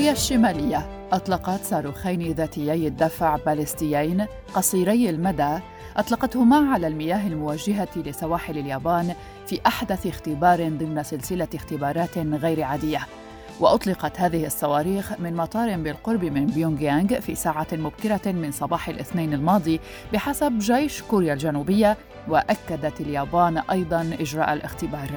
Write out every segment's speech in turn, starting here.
كوريا الشمالية. أطلقت صاروخين ذاتيي الدفع باليستيين قصيري المدى. أطلقتهما على المياه الموجهة لسواحل اليابان في أحدث اختبار ضمن سلسلة اختبارات غير عادية. وأطلقت هذه الصواريخ من مطار بالقرب من بيونغ يانغ في ساعة مبكرة من صباح الاثنين الماضي بحسب جيش كوريا الجنوبية وأكدت اليابان أيضا إجراء الاختبار.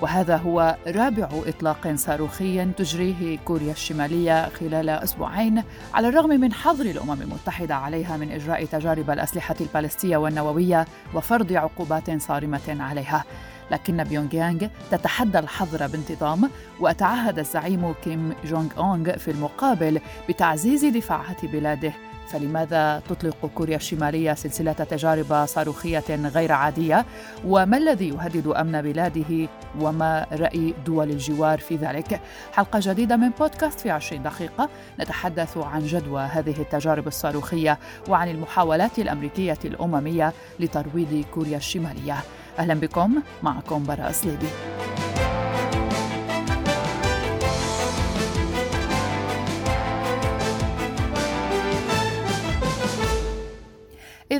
وهذا هو رابع إطلاق صاروخي تجريه كوريا الشمالية خلال أسبوعين على الرغم من حظر الأمم المتحدة عليها من إجراء تجارب الأسلحة البالستية والنووية وفرض عقوبات صارمة عليها. لكن بيونغ يانغ تتحدى الحظر بانتظام وتعهد الزعيم كيم جونغ أونغ في المقابل بتعزيز دفاعات بلاده فلماذا تطلق كوريا الشمالية سلسلة تجارب صاروخية غير عادية؟ وما الذي يهدد أمن بلاده؟ وما رأي دول الجوار في ذلك؟ حلقة جديدة من بودكاست في عشرين دقيقة نتحدث عن جدوى هذه التجارب الصاروخية وعن المحاولات الأمريكية الأممية لترويض كوريا الشمالية أهلا بكم معكم براء سليبي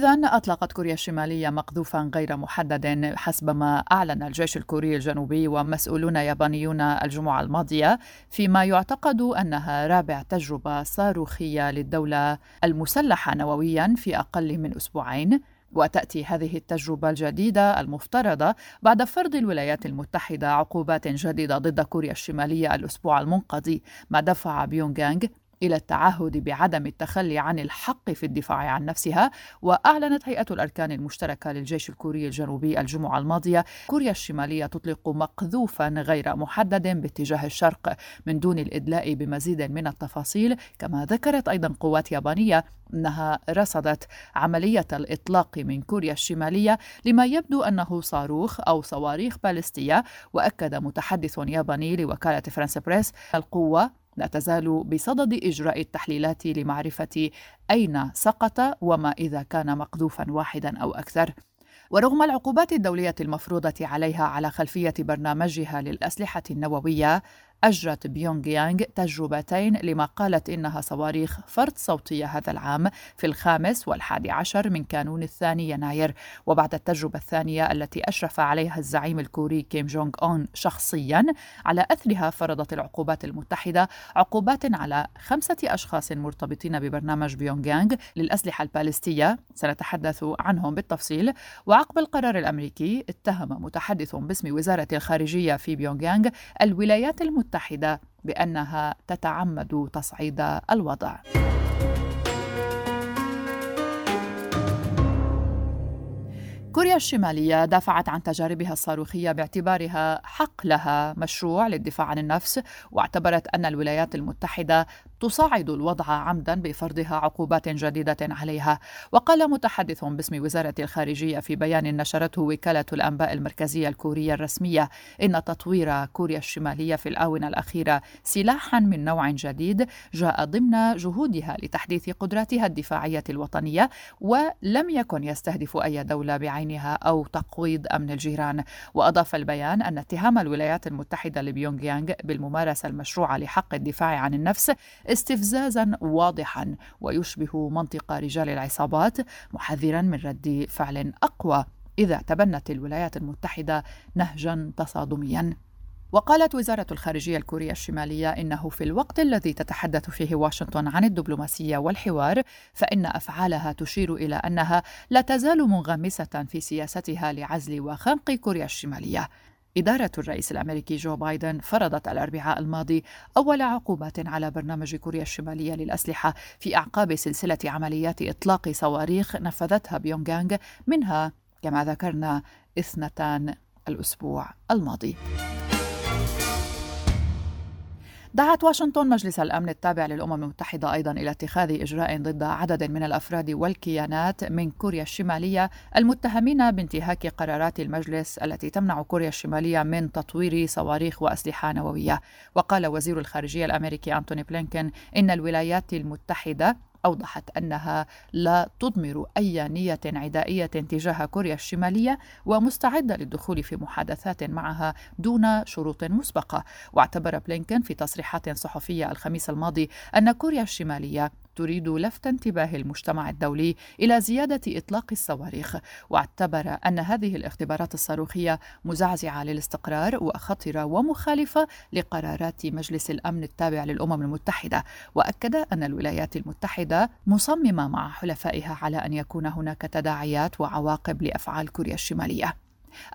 إذا أطلقت كوريا الشمالية مقذوفا غير محدد حسب ما أعلن الجيش الكوري الجنوبي ومسؤولون يابانيون الجمعة الماضية فيما يعتقد أنها رابع تجربة صاروخية للدولة المسلحة نوويا في أقل من أسبوعين. وتأتي هذه التجربة الجديدة المفترضة بعد فرض الولايات المتحدة عقوبات جديدة ضد كوريا الشمالية الأسبوع المنقضي ما دفع بيونغ إلى التعهد بعدم التخلي عن الحق في الدفاع عن نفسها وأعلنت هيئة الأركان المشتركة للجيش الكوري الجنوبي الجمعة الماضية كوريا الشمالية تطلق مقذوفا غير محدد باتجاه الشرق من دون الإدلاء بمزيد من التفاصيل. كما ذكرت أيضا قوات يابانية أنها رصدت عملية الإطلاق من كوريا الشمالية لما يبدو أنه صاروخ أو صواريخ باليستية وأكد متحدث ياباني لوكالة فرانس بريس القوة لا تزال بصدد إجراء التحليلات لمعرفة أين سقط وما إذا كان مقذوفا واحدا أو أكثر. ورغم العقوبات الدولية المفروضة عليها على خلفية برنامجها للأسلحة النووية أجرت بيونغ يانغ تجربتين لما قالت إنها صواريخ فرد صوتية هذا العام في الخامس والحادي عشر من كانون الثاني يناير. وبعد التجربة الثانية التي أشرف عليها الزعيم الكوري كيم جونغ أون شخصيا على أثرها فرضت العقوبات المتحدة عقوبات على خمسة أشخاص مرتبطين ببرنامج بيونغ يانغ للأسلحة البالستية. سنتحدث عنهم بالتفصيل. وعقب القرار الأمريكي اتهم متحدث باسم وزارة الخارجية في بيونغ يانغ الولايات المتحدة المتحدة بأنها تتعمد تصعيد الوضع. كوريا الشمالية دافعت عن تجاربها الصاروخية باعتبارها حق لها مشروع للدفاع عن النفس واعتبرت أن الولايات المتحدة تصاعد الوضع عمدا بفرضها عقوبات جديدة عليها. وقال متحدث باسم وزارة الخارجية في بيان نشرته وكالة الأنباء المركزية الكورية الرسمية إن تطوير كوريا الشمالية في الآونة الأخيرة سلاحا من نوع جديد جاء ضمن جهودها لتحديث قدراتها الدفاعية الوطنية ولم يكن يستهدف أي دولة بعينها أو تقويض أمن الجيران. وأضاف البيان أن اتهام الولايات المتحدة لبيونغ يانغ بالممارسة المشروعة لحق الدفاع عن النفس استفزازا واضحا ويشبه منطق رجال العصابات محذرا من رد فعل أقوى إذا تبنت الولايات المتحدة نهجا تصادميا. وقالت وزارة الخارجية الكورية الشمالية إنه في الوقت الذي تتحدث فيه واشنطن عن الدبلوماسية والحوار فإن أفعالها تشير إلى أنها لا تزال منغمسة في سياستها لعزل وخنق كوريا الشمالية. إدارة الرئيس الأمريكي جو بايدن فرضت الأربعاء الماضي أول عقوبات على برنامج كوريا الشمالية للأسلحة في أعقاب سلسلة عمليات إطلاق صواريخ نفذتها بيونغانغ منها كما ذكرنا اثنتان الأسبوع الماضي. دعت واشنطن مجلس الأمن التابع للأمم المتحدة أيضا إلى اتخاذ إجراء ضد عدد من الأفراد والكيانات من كوريا الشمالية المتهمين بانتهاك قرارات المجلس التي تمنع كوريا الشمالية من تطوير صواريخ وأسلحة نووية. وقال وزير الخارجية الأمريكي أنتوني بلينكن إن الولايات المتحدة أوضحت أنها لا تضمر أي نية عدائية تجاه كوريا الشمالية ومستعدة للدخول في محادثات معها دون شروط مسبقة. واعتبر بلينكن في تصريحات صحفية الخميس الماضي أن كوريا الشمالية تريد لفت انتباه المجتمع الدولي إلى زيادة إطلاق الصواريخ. واعتبر أن هذه الاختبارات الصاروخية مزعزعة للاستقرار وخطرة ومخالفة لقرارات مجلس الأمن التابع للأمم المتحدة. وأكد أن الولايات المتحدة مصممة مع حلفائها على أن يكون هناك تداعيات وعواقب لأفعال كوريا الشمالية.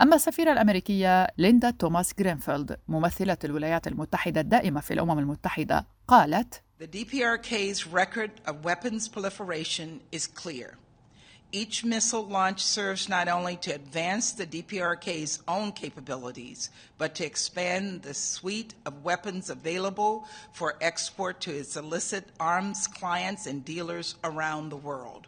أما السفيرة الأمريكية ليندا توماس جرينفيلد ممثلة الولايات المتحدة الدائمة في الأمم المتحدة قالت The DPRK's record of weapons proliferation is clear. Each missile launch serves not only to advance the DPRK's own capabilities, but to expand the suite of weapons available for export to its illicit arms clients and dealers around the world.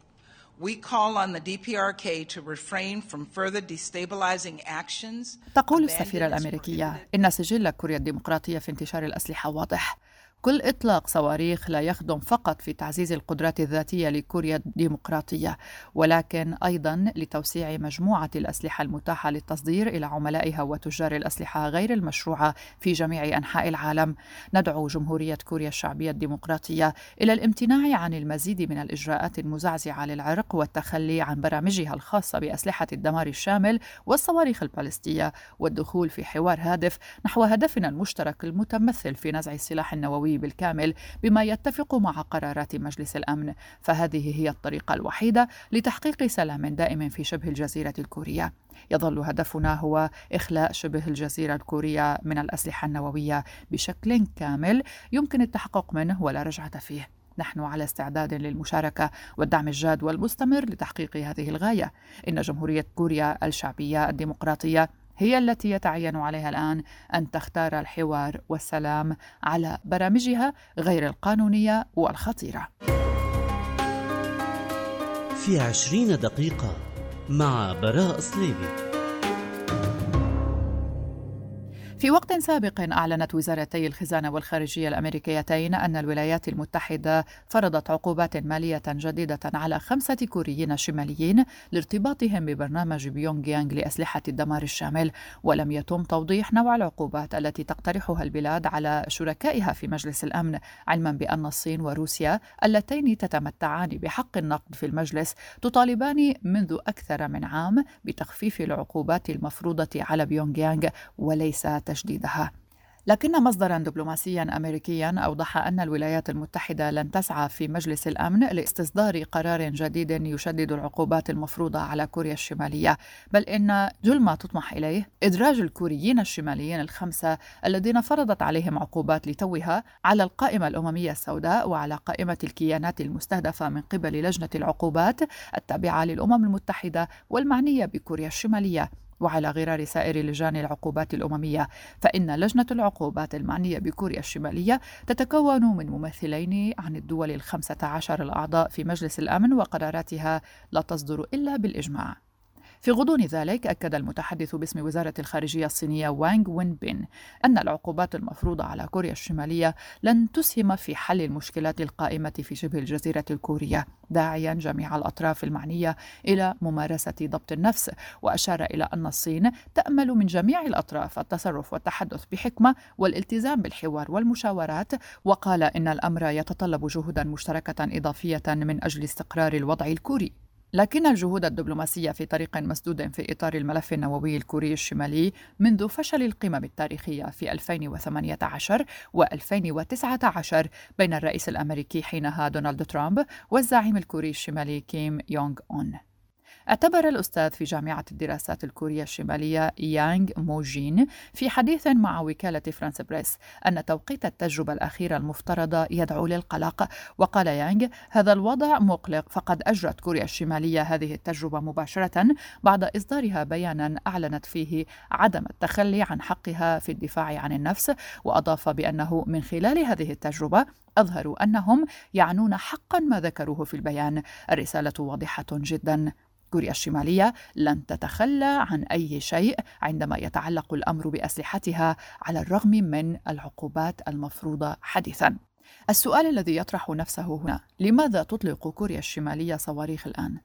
We call on the DPRK to refrain from further destabilizing actions. تقول السفيرة الأمريكية إن سجل كوريا الديمقراطية في انتشار الأسلحة واضح كل إطلاق صواريخ لا يخدم فقط في تعزيز القدرات الذاتية لكوريا الديمقراطية ولكن أيضا لتوسيع مجموعة الأسلحة المتاحة للتصدير إلى عملائها وتجار الأسلحة غير المشروعة في جميع أنحاء العالم. ندعو جمهورية كوريا الشعبية الديمقراطية إلى الامتناع عن المزيد من الإجراءات المزعزعة للعرق والتخلي عن برامجها الخاصة بأسلحة الدمار الشامل والصواريخ البالستية والدخول في حوار هادف نحو هدفنا المشترك المتمثل في نزع السلاح النووي النووي بالكامل بما يتفق مع قرارات مجلس الأمن. فهذه هي الطريقة الوحيدة لتحقيق سلام دائم في شبه الجزيرة الكورية. يظل هدفنا هو إخلاء شبه الجزيرة الكورية من الأسلحة النووية بشكل كامل يمكن التحقق منه ولا رجعة فيه. نحن على استعداد للمشاركة والدعم الجاد والمستمر لتحقيق هذه الغاية. إن جمهورية كوريا الشعبية الديمقراطية هي التي يتعين عليها الآن أن تختار الحوار والسلام على برامجها غير القانونية والخطيرة. في عشرين دقيقة مع براء صليبي في وقت سابق أعلنت وزارتي الخزانة والخارجية الأمريكيتين أن الولايات المتحدة فرضت عقوبات مالية جديدة على خمسة كوريين شماليين لارتباطهم ببرنامج بيونغ يانغ لأسلحة الدمار الشامل ولم يتم توضيح نوع العقوبات التي تقترحها البلاد على شركائها في مجلس الأمن علما بأن الصين وروسيا اللتين تتمتعان بحق النقد في المجلس تطالبان منذ أكثر من عام بتخفيف العقوبات المفروضة على بيونغ يانغ وليس تجديدها لكن مصدرا دبلوماسيا امريكيا أوضح أن الولايات المتحدة لن تسعى في مجلس الأمن لاستصدار قرار جديد يشدد العقوبات المفروضة على كوريا الشمالية بل إن جل ما تطمح إليه إدراج الكوريين الشماليين الخمسة الذين فرضت عليهم عقوبات لتوها على القائمة الأممية السوداء وعلى قائمة الكيانات المستهدفة من قبل لجنة العقوبات التابعة للأمم المتحدة والمعنية بكوريا الشمالية. وعلى غرار سائر لجان العقوبات الأممية فإن لجنة العقوبات المعنية بكوريا الشمالية تتكون من ممثلين عن الدول الخمسة عشر الأعضاء في مجلس الأمن وقراراتها لا تصدر إلا بالإجماع. في غضون ذلك أكد المتحدث باسم وزارة الخارجية الصينية وانغ وين بين أن العقوبات المفروضة على كوريا الشمالية لن تسهم في حل المشكلات القائمة في شبه الجزيرة الكورية داعيا جميع الأطراف المعنية إلى ممارسة ضبط النفس وأشار إلى أن الصين تأمل من جميع الأطراف التصرف والتحدث بحكمة والالتزام بالحوار والمشاورات وقال إن الأمر يتطلب جهودا مشتركة إضافية من أجل استقرار الوضع الكوري. لكن الجهود الدبلوماسية في طريق مسدود في إطار الملف النووي الكوري الشمالي منذ فشل القمم التاريخية في 2018 و 2019 بين الرئيس الأمريكي حينها دونالد ترامب والزعيم الكوري الشمالي كيم يونغ أون. اعتبر الأستاذ في جامعة الدراسات الكورية الشمالية يانغ موجين في حديث مع وكالة فرانس بريس أن توقيت التجربة الأخيرة المفترضة يدعو للقلق. وقال يانغ هذا الوضع مقلق فقد أجرت كوريا الشمالية هذه التجربة مباشرة بعد إصدارها بيانا أعلنت فيه عدم التخلي عن حقها في الدفاع عن النفس وأضاف بأنه من خلال هذه التجربة أظهروا أنهم يعنون حقا ما ذكروه في البيان. الرسالة واضحة جدا. كوريا الشمالية لن تتخلى عن أي شيء عندما يتعلق الأمر بأسلحتها على الرغم من العقوبات المفروضة حديثا السؤال الذي يطرح نفسه هنا لماذا تطلق كوريا الشمالية صواريخ الآن؟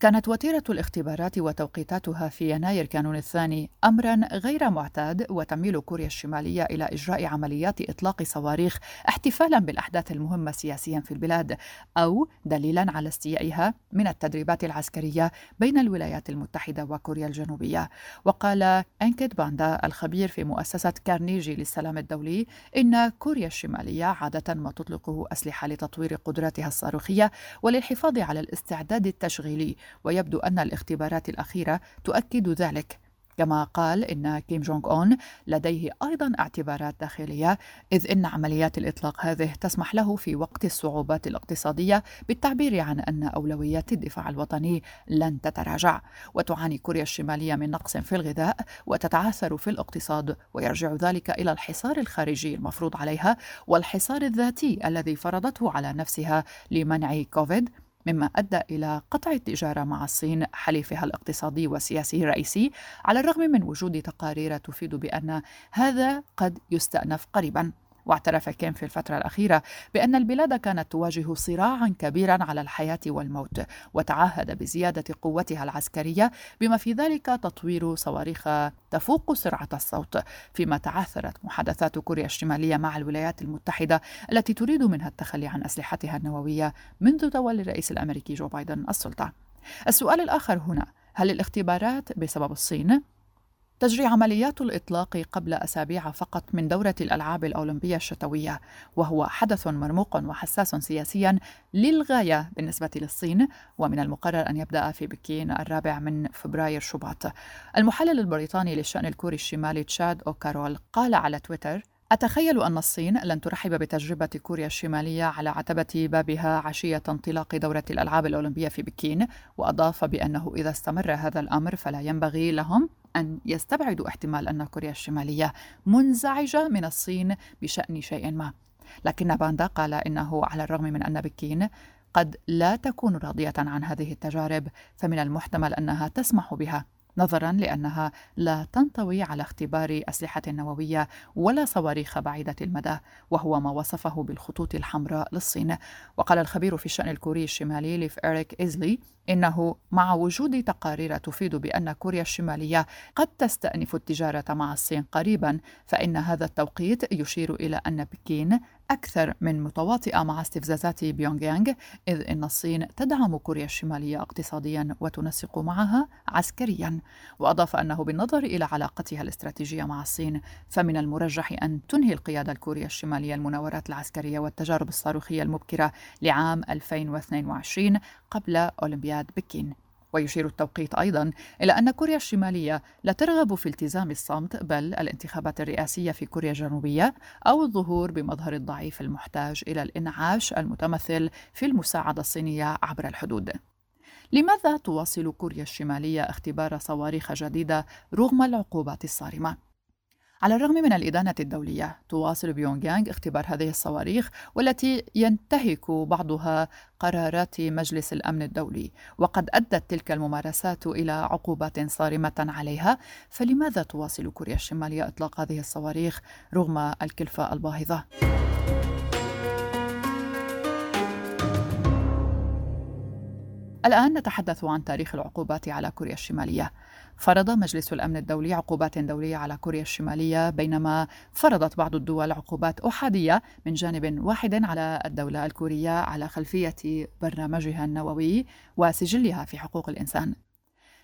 كانت وتيرة الاختبارات وتوقيتاتها في يناير كانون الثاني أمرا غير معتاد وتميل كوريا الشمالية إلى إجراء عمليات إطلاق صواريخ احتفالا بالأحداث المهمة سياسيا في البلاد أو دليلا على استيائها من التدريبات العسكرية بين الولايات المتحدة وكوريا الجنوبية. وقال أنكيت باندا الخبير في مؤسسة كارنيجي للسلام الدولي إن كوريا الشمالية عادة ما تطلق أسلحة لتطوير قدراتها الصاروخية وللحفاظ على الاستعداد التشغيلي ويبدو أن الاختبارات الأخيرة تؤكد ذلك. كما قال إن كيم جونغ أون لديه أيضا اعتبارات داخلية إذ إن عمليات الإطلاق هذه تسمح له في وقت الصعوبات الاقتصادية بالتعبير عن أن أولويات الدفاع الوطني لن تتراجع. وتعاني كوريا الشمالية من نقص في الغذاء وتتعثر في الاقتصاد ويرجع ذلك إلى الحصار الخارجي المفروض عليها والحصار الذاتي الذي فرضته على نفسها لمنع كوفيد. مما أدى إلى قطع التجارة مع الصين. حليفها الاقتصادي والسياسي الرئيسي على الرغم من وجود تقارير تفيد بأن هذا قد يستأنف قريبا. واعترف كيم في الفترة الأخيرة بأن البلاد كانت تواجه صراعا كبيرا على الحياة والموت وتعهد بزيادة قوتها العسكرية بما في ذلك تطوير صواريخ تفوق سرعة الصوت فيما تعثرت محادثات كوريا الشمالية مع الولايات المتحدة التي تريد منها التخلي عن أسلحتها النووية منذ تولي الرئيس الأمريكي جو بايدن السلطة. السؤال الآخر هنا هل الاختبارات بسبب الصين تجري عمليات الإطلاق قبل أسابيع فقط من دورة الألعاب الأولمبية الشتوية وهو حدث مرموق وحساس سياسيا للغاية بالنسبة للصين ومن المقرر أن يبدأ في بكين الرابع من فبراير شباط. المحلل البريطاني للشأن الكوري الشمالي تشاد أوكارول قال على تويتر أتخيل أن الصين لن ترحب بتجربة كوريا الشمالية على عتبة بابها عشية انطلاق دورة الألعاب الأولمبية في بكين، وأضاف بأنه إذا استمر هذا الأمر فلا ينبغي لهم أن يستبعدوا احتمال أن كوريا الشمالية منزعجة من الصين بشأن شيء ما. لكن باندا قال إنه على الرغم من أن بكين قد لا تكون راضية عن هذه التجارب فمن المحتمل أنها تسمح بها نظرا لأنها لا تنطوي على اختبار أسلحة نووية ولا صواريخ بعيدة المدى وهو ما وصفه بالخطوط الحمراء للصين. وقال الخبير في الشأن الكوري الشمالي ليف إريك إيزلي إنه مع وجود تقارير تفيد بأن كوريا الشمالية قد تستأنف التجارة مع الصين قريبا فإن هذا التوقيت يشير إلى أن بكين أكثر من متواطئة مع استفزازات بيونغ يانغ إذ إن الصين تدعم كوريا الشمالية اقتصاديا وتنسق معها عسكريا. وأضاف أنه بالنظر إلى علاقتها الاستراتيجية مع الصين فمن المرجح أن تنهي القيادة الكورية الشمالية المناورات العسكرية والتجارب الصاروخية المبكرة لعام 2022 قبل أولمبياد بكين. ويشير التوقيت أيضا إلى أن كوريا الشمالية لا ترغب في التزام الصمت بل الانتخابات الرئاسية في كوريا الجنوبية أو الظهور بمظهر الضعيف المحتاج إلى الإنعاش المتمثل في المساعدة الصينية عبر الحدود. لماذا تواصل كوريا الشمالية اختبار صواريخ جديدة رغم العقوبات الصارمة؟ على الرغم من الإدانة الدولية تواصل بيونغ يانغ اختبار هذه الصواريخ والتي ينتهك بعضها قرارات مجلس الأمن الدولي وقد أدت تلك الممارسات إلى عقوبات صارمة عليها فلماذا تواصل كوريا الشمالية إطلاق هذه الصواريخ رغم الكلفة الباهظة؟ الآن نتحدث عن تاريخ العقوبات على كوريا الشمالية. فرض مجلس الأمن الدولي عقوبات دولية على كوريا الشمالية بينما فرضت بعض الدول عقوبات أحادية من جانب واحد على الدولة الكورية على خلفية برنامجها النووي وسجلها في حقوق الإنسان.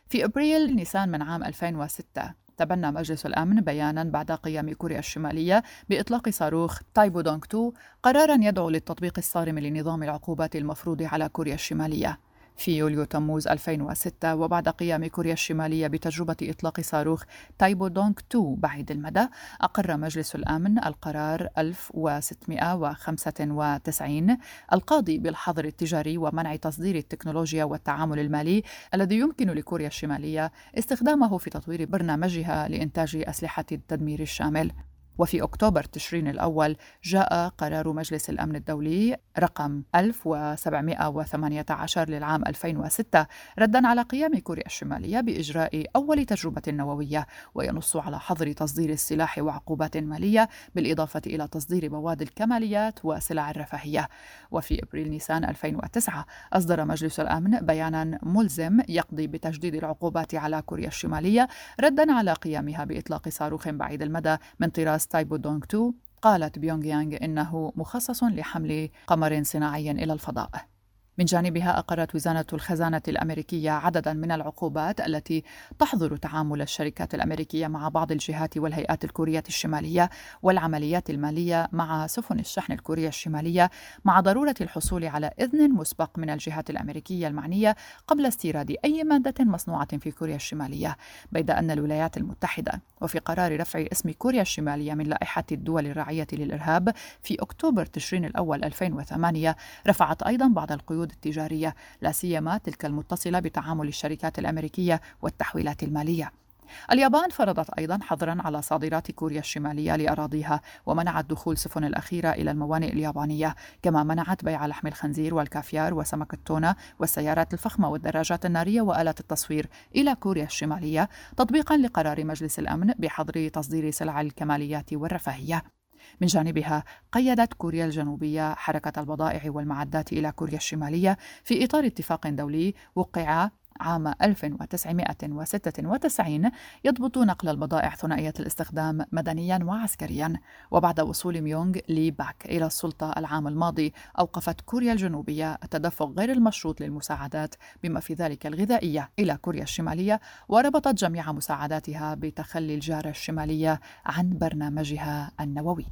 في أبريل نيسان من عام 2006 تبنى مجلس الأمن بيانا بعد قيام كوريا الشمالية بإطلاق صاروخ تايبو دونغ 2 قرارا يدعو للتطبيق الصارم لنظام العقوبات المفروض على كوريا الشمالية في يوليو تموز 2006 وبعد قيام كوريا الشمالية بتجربة إطلاق صاروخ تايبو دونغ 2 بعيد المدى أقر مجلس الأمن القرار 1695 القاضي بالحظر التجاري ومنع تصدير التكنولوجيا والتعامل المالي الذي يمكن لكوريا الشمالية استخدامه في تطوير برنامجها لإنتاج أسلحة التدمير الشامل. وفي أكتوبر تشرين الأول جاء قرار مجلس الأمن الدولي رقم 1718 للعام 2006 ردا على قيام كوريا الشمالية بإجراء أول تجربة نووية وينص على حظر تصدير السلاح وعقوبات مالية بالإضافة إلى تصدير مواد الكماليات وسلع الرفاهية. وفي إبريل نيسان 2009 أصدر مجلس الأمن بيانا ملزم يقضي بتجديد العقوبات على كوريا الشمالية ردا على قيامها بإطلاق صاروخ بعيد المدى من طراز تايبو دونغ 2 قالت بيونغ يانغ إنه مخصص لحمل قمر صناعي إلى الفضاء. من جانبها أقرت وزارة الخزانة الأمريكية عددا من العقوبات التي تحظر تعامل الشركات الأمريكية مع بعض الجهات والهيئات الكورية الشمالية والعمليات المالية مع سفن الشحن الكورية الشمالية مع ضرورة الحصول على إذن مسبق من الجهات الأمريكية المعنية قبل استيراد أي مادة مصنوعة في كوريا الشمالية بيد أن الولايات المتحدة. وفي قرار رفع اسم كوريا الشمالية من لائحة الدول الراعية للإرهاب في أكتوبر تشرين الأول 2008 رفعت أيضا بعض القيود القيود التجارية لا سيما تلك المتصلة بتعامل الشركات الأمريكية والتحويلات المالية. اليابان فرضت أيضا حظرا على صادرات كوريا الشمالية لأراضيها ومنعت دخول سفن الأخيرة إلى الموانئ اليابانية كما منعت بيع لحم الخنزير والكافيار وسمك التونة والسيارات الفخمة والدراجات النارية وآلات التصوير إلى كوريا الشمالية تطبيقا لقرار مجلس الأمن بحظر تصدير سلع الكماليات والرفاهية. من جانبها قيدت كوريا الجنوبية حركة البضائع والمعدات إلى كوريا الشمالية في إطار اتفاق دولي وقع عام 1996 يضبط نقل البضائع ثنائية الاستخدام مدنيا وعسكريا. وبعد وصول ميونغ لي باك إلى السلطة العام الماضي أوقفت كوريا الجنوبية التدفق غير المشروط للمساعدات بما في ذلك الغذائية إلى كوريا الشمالية وربطت جميع مساعداتها بتخلي الجارة الشمالية عن برنامجها النووي.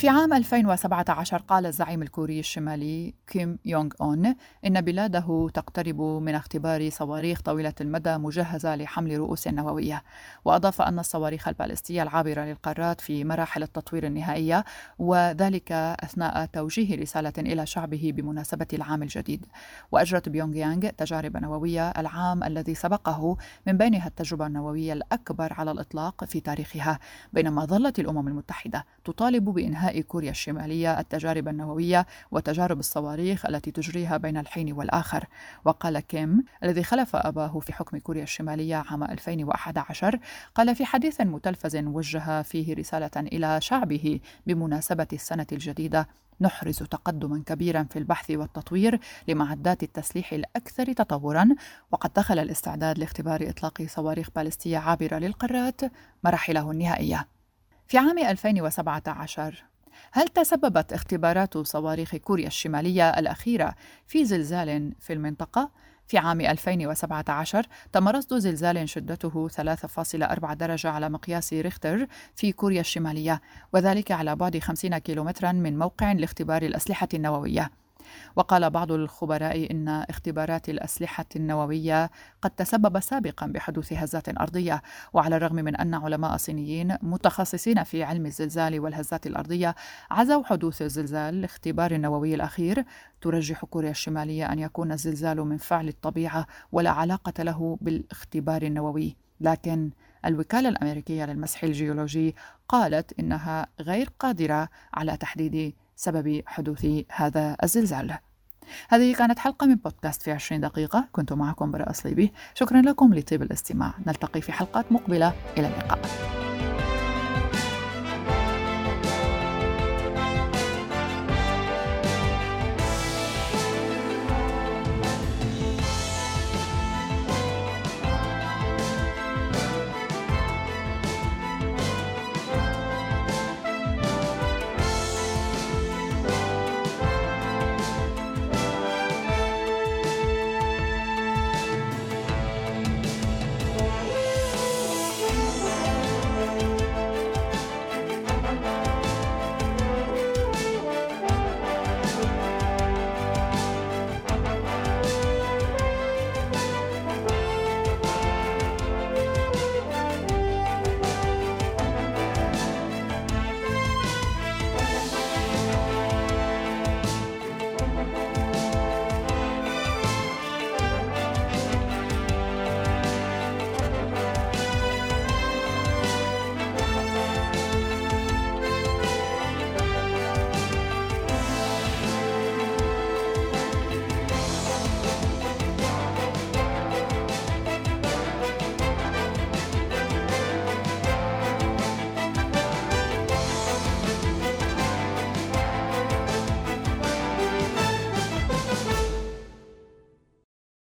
في عام 2017 قال الزعيم الكوري الشمالي كيم يونغ أون إن بلاده تقترب من اختبار صواريخ طويلة المدى مجهزة لحمل رؤوس نووية. وأضاف أن الصواريخ البالستية العابرة للقارات في مراحل التطوير النهائية وذلك أثناء توجيه رسالة إلى شعبه بمناسبة العام الجديد. وأجرت بيونغ يانغ تجارب نووية العام الذي سبقه من بينها التجربة النووية الأكبر على الإطلاق في تاريخها بينما ظلت الأمم المتحدة تطالب بإنهاء كوريا الشمالية التجارب النووية وتجارب الصواريخ التي تجريها بين الحين والآخر. وقال كيم الذي خلف أباه في حكم كوريا الشمالية عام 2011 قال في حديث متلفز وجه فيه رسالة إلى شعبه بمناسبة السنة الجديدة نحرز تقدما كبيرا في البحث والتطوير لمعدات التسليح الأكثر تطورا وقد دخل الاستعداد لاختبار إطلاق صواريخ باليستية عابرة للقارات مراحله النهائية. في عام 2017 هل تسببت اختبارات صواريخ كوريا الشمالية الأخيرة في زلزال في المنطقة؟ في عام 2017 تم رصد زلزال شدته 3.4 درجة على مقياس ريختر في كوريا الشمالية وذلك على بعد 50 كيلومترا من موقع لاختبار الأسلحة النووية وقال بعض الخبراء إن اختبارات الأسلحة النووية قد تسبب سابقا بحدوث هزات أرضية وعلى الرغم من أن علماء صينيين متخصصين في علم الزلزال والهزات الأرضية عزوا حدوث الزلزال الاختبار النووي الأخير ترجح كوريا الشمالية أن يكون الزلزال من فعل الطبيعة ولا علاقة له بالاختبار النووي. لكن الوكالة الأمريكية للمسح الجيولوجي قالت إنها غير قادرة على تحديد سبب حدوث هذا الزلزال. هذه كانت حلقة من بودكاست في 20 دقيقة. كنت معكم براء صليبي شكرا لكم لطيب الاستماع. نلتقي في حلقات مقبلة. إلى اللقاء.